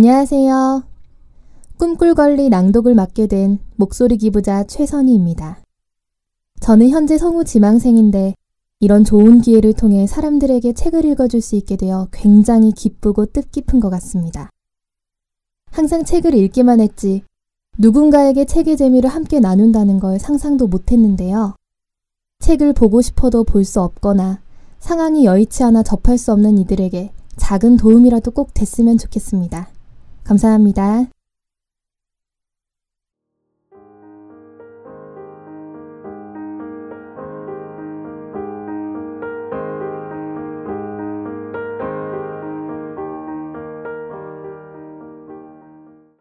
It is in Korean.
안녕하세요. 꿈꿀걸리 낭독을 맡게 된 목소리 기부자 최선희입니다. 저는 현재 성우 지망생인데 이런 좋은 기회를 통해 사람들에게 책을 읽어줄 수 있게 되어 굉장히 기쁘고 뜻깊은 것 같습니다. 항상 책을 읽기만 했지 누군가에게 책의 재미를 함께 나눈다는 걸 상상도 못했는데요. 책을 보고 싶어도 볼 수 없거나 상황이 여의치 않아 접할 수 없는 이들에게 작은 도움이라도 꼭 됐으면 좋겠습니다. 감사합니다.